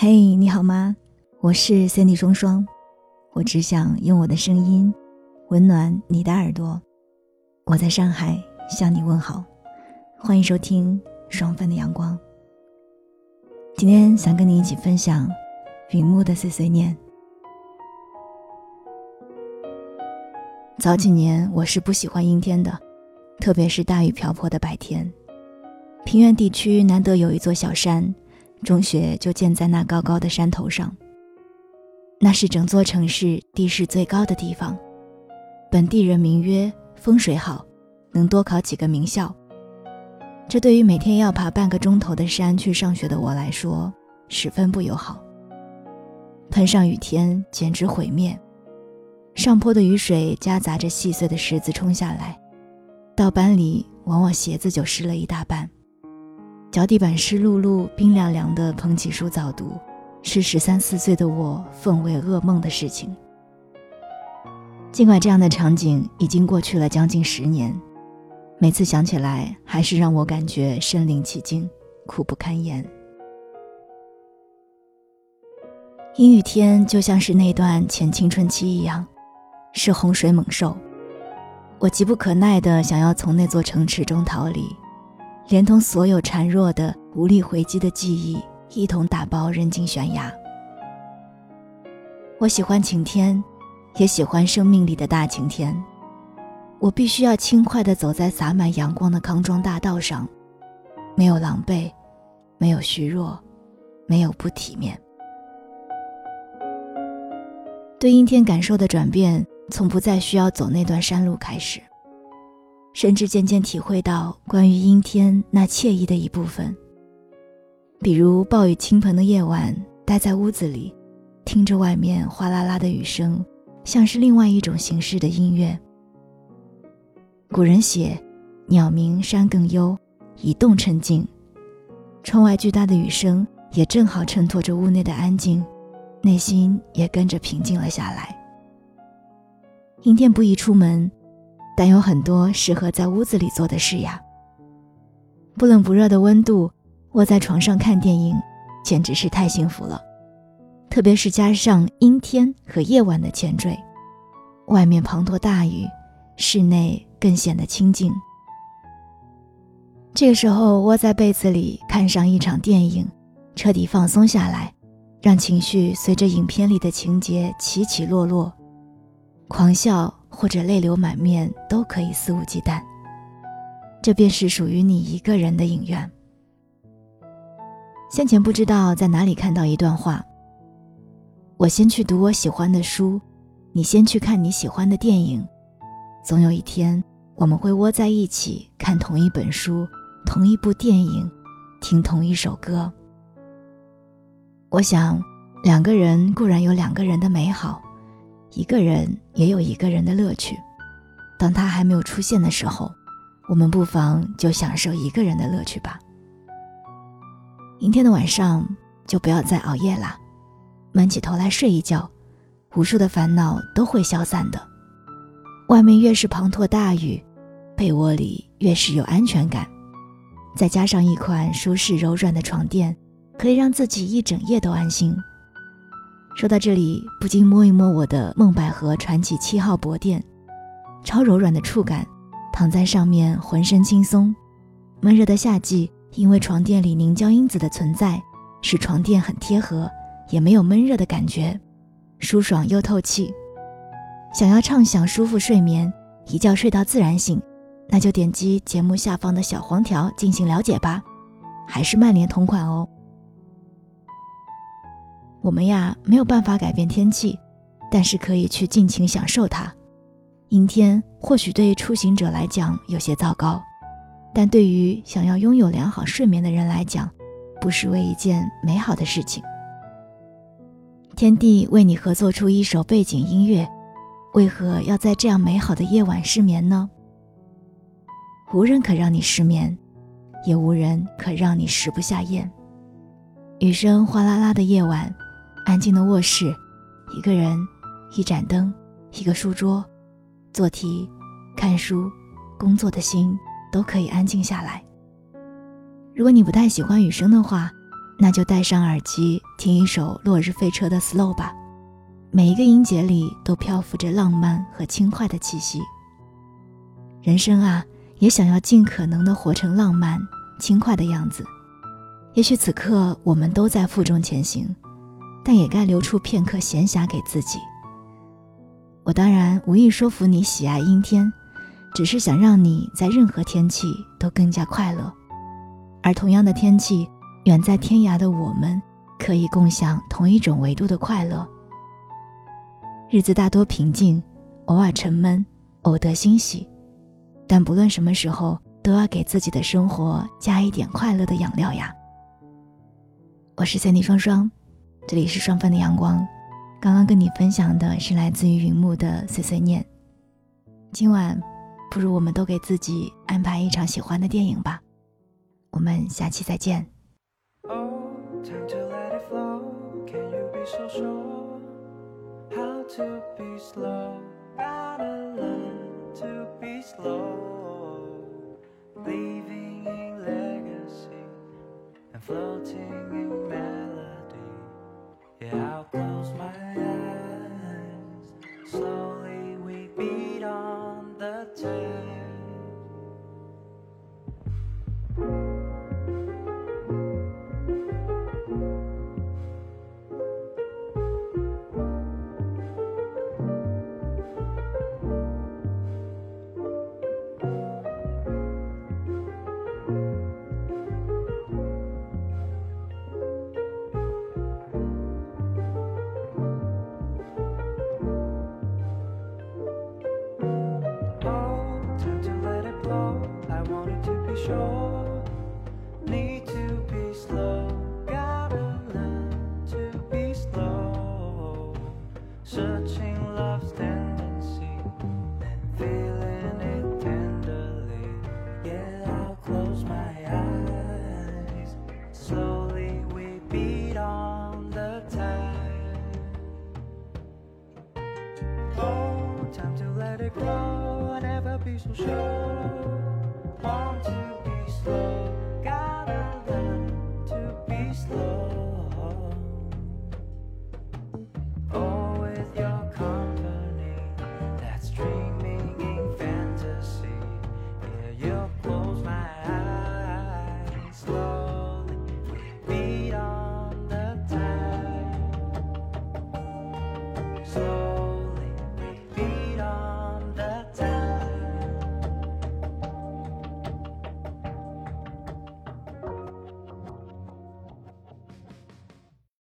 嘿，你好吗？我是 Cindy 双双，我只想用我的声音温暖你的耳朵。我在上海向你问好，欢迎收听双份的阳光。今天想跟你一起分享云木的碎碎念。早几年我是不喜欢阴天的，特别是大雨瓢泼的白天。平原地区难得有一座小山。中学就建在那高高的山头上。那是整座城市地势最高的地方，本地人名曰风水好，能多考几个名校。这对于每天要爬半个钟头的山去上学的我来说，十分不友好。碰上雨天简直毁灭，上坡的雨水夹杂着细碎的石子冲下来，到班里往往鞋子就湿了一大半。脚底板湿漉漉、冰凉凉的，捧起书早读，是十三四岁的我奉为噩梦的事情。尽管这样的场景已经过去了将近十年，每次想起来还是让我感觉身临其境，苦不堪言。阴雨天就像是那段前青春期一样，是洪水猛兽，我急不可耐地想要从那座城池中逃离。连同所有孱弱的、无力回击的记忆一同打包扔进悬崖。我喜欢晴天，也喜欢生命里的大晴天。我必须要轻快地走在洒满阳光的康庄大道上，没有狼狈，没有虚弱，没有不体面。对阴天感受的转变，从不再需要走那段山路开始。甚至渐渐体会到关于阴天那惬意的一部分，比如暴雨倾盆的夜晚，待在屋子里，听着外面哗啦啦的雨声，像是另外一种形式的音乐。古人写：“鸟鸣山更幽，以动衬静。”窗外巨大的雨声也正好衬托着屋内的安静，内心也跟着平静了下来。阴天不宜出门。但有很多适合在屋子里做的事呀。不冷不热的温度，窝在床上看电影，简直是太幸福了。特别是加上阴天和夜晚的前缀，外面滂沱大雨，室内更显得清静。这个时候窝在被子里看上一场电影，彻底放松下来，让情绪随着影片里的情节起起落落，狂笑。或者泪流满面都可以肆无忌惮，这便是属于你一个人的影院。先前不知道在哪里看到一段话：我先去读我喜欢的书，你先去看你喜欢的电影，总有一天我们会窝在一起看同一本书、同一部电影，听同一首歌。我想，两个人固然有两个人的美好。一个人也有一个人的乐趣，当他还没有出现的时候，我们不妨就享受一个人的乐趣吧。明天的晚上就不要再熬夜啦，闷起头来睡一觉，无数的烦恼都会消散的。外面越是滂沱大雨，被窝里越是有安全感。再加上一款舒适柔软的床垫，可以让自己一整夜都安心。说到这里，不禁摸一摸我的梦百合传奇七号薄垫，超柔软的触感，躺在上面浑身轻松。闷热的夏季，因为床垫里凝胶因子的存在，使床垫很贴合，也没有闷热的感觉，舒爽又透气。想要畅享舒服睡眠，一觉睡到自然醒，那就点击节目下方的小黄条进行了解吧，还是曼联同款哦。我们呀没有办法改变天气，但是可以去尽情享受它。阴天或许对出行者来讲有些糟糕，但对于想要拥有良好睡眠的人来讲，不失为一件美好的事情。天地为你合作出一首背景音乐，为何要在这样美好的夜晚失眠呢？无人可让你失眠，也无人可让你食不下咽。雨声哗啦啦的夜晚。安静的卧室，一个人，一盏灯，一个书桌，做题、看书、工作的心都可以安静下来。如果你不太喜欢雨声的话，那就戴上耳机听一首《落日飞车》的 slow 吧，每一个音节里都漂浮着浪漫和轻快的气息。人生啊，也想要尽可能的活成浪漫、轻快的样子。也许此刻我们都在负重前行，但也该留出片刻闲暇给自己。我当然无意说服你喜爱阴天，只是想让你在任何天气都更加快乐。而同样的天气，远在天涯的我们，可以共享同一种维度的快乐。日子大多平静，偶尔沉闷，偶得欣喜，但不论什么时候，都要给自己的生活加一点快乐的养料呀。我是三 y 双双，这里是双份的阳光。刚刚跟你分享的是来自于云木的碎碎念。今晚，不如我们都给自己安排一场喜欢的电影吧。我们下期再见。I'll close my eyes. grow and ever be so sure.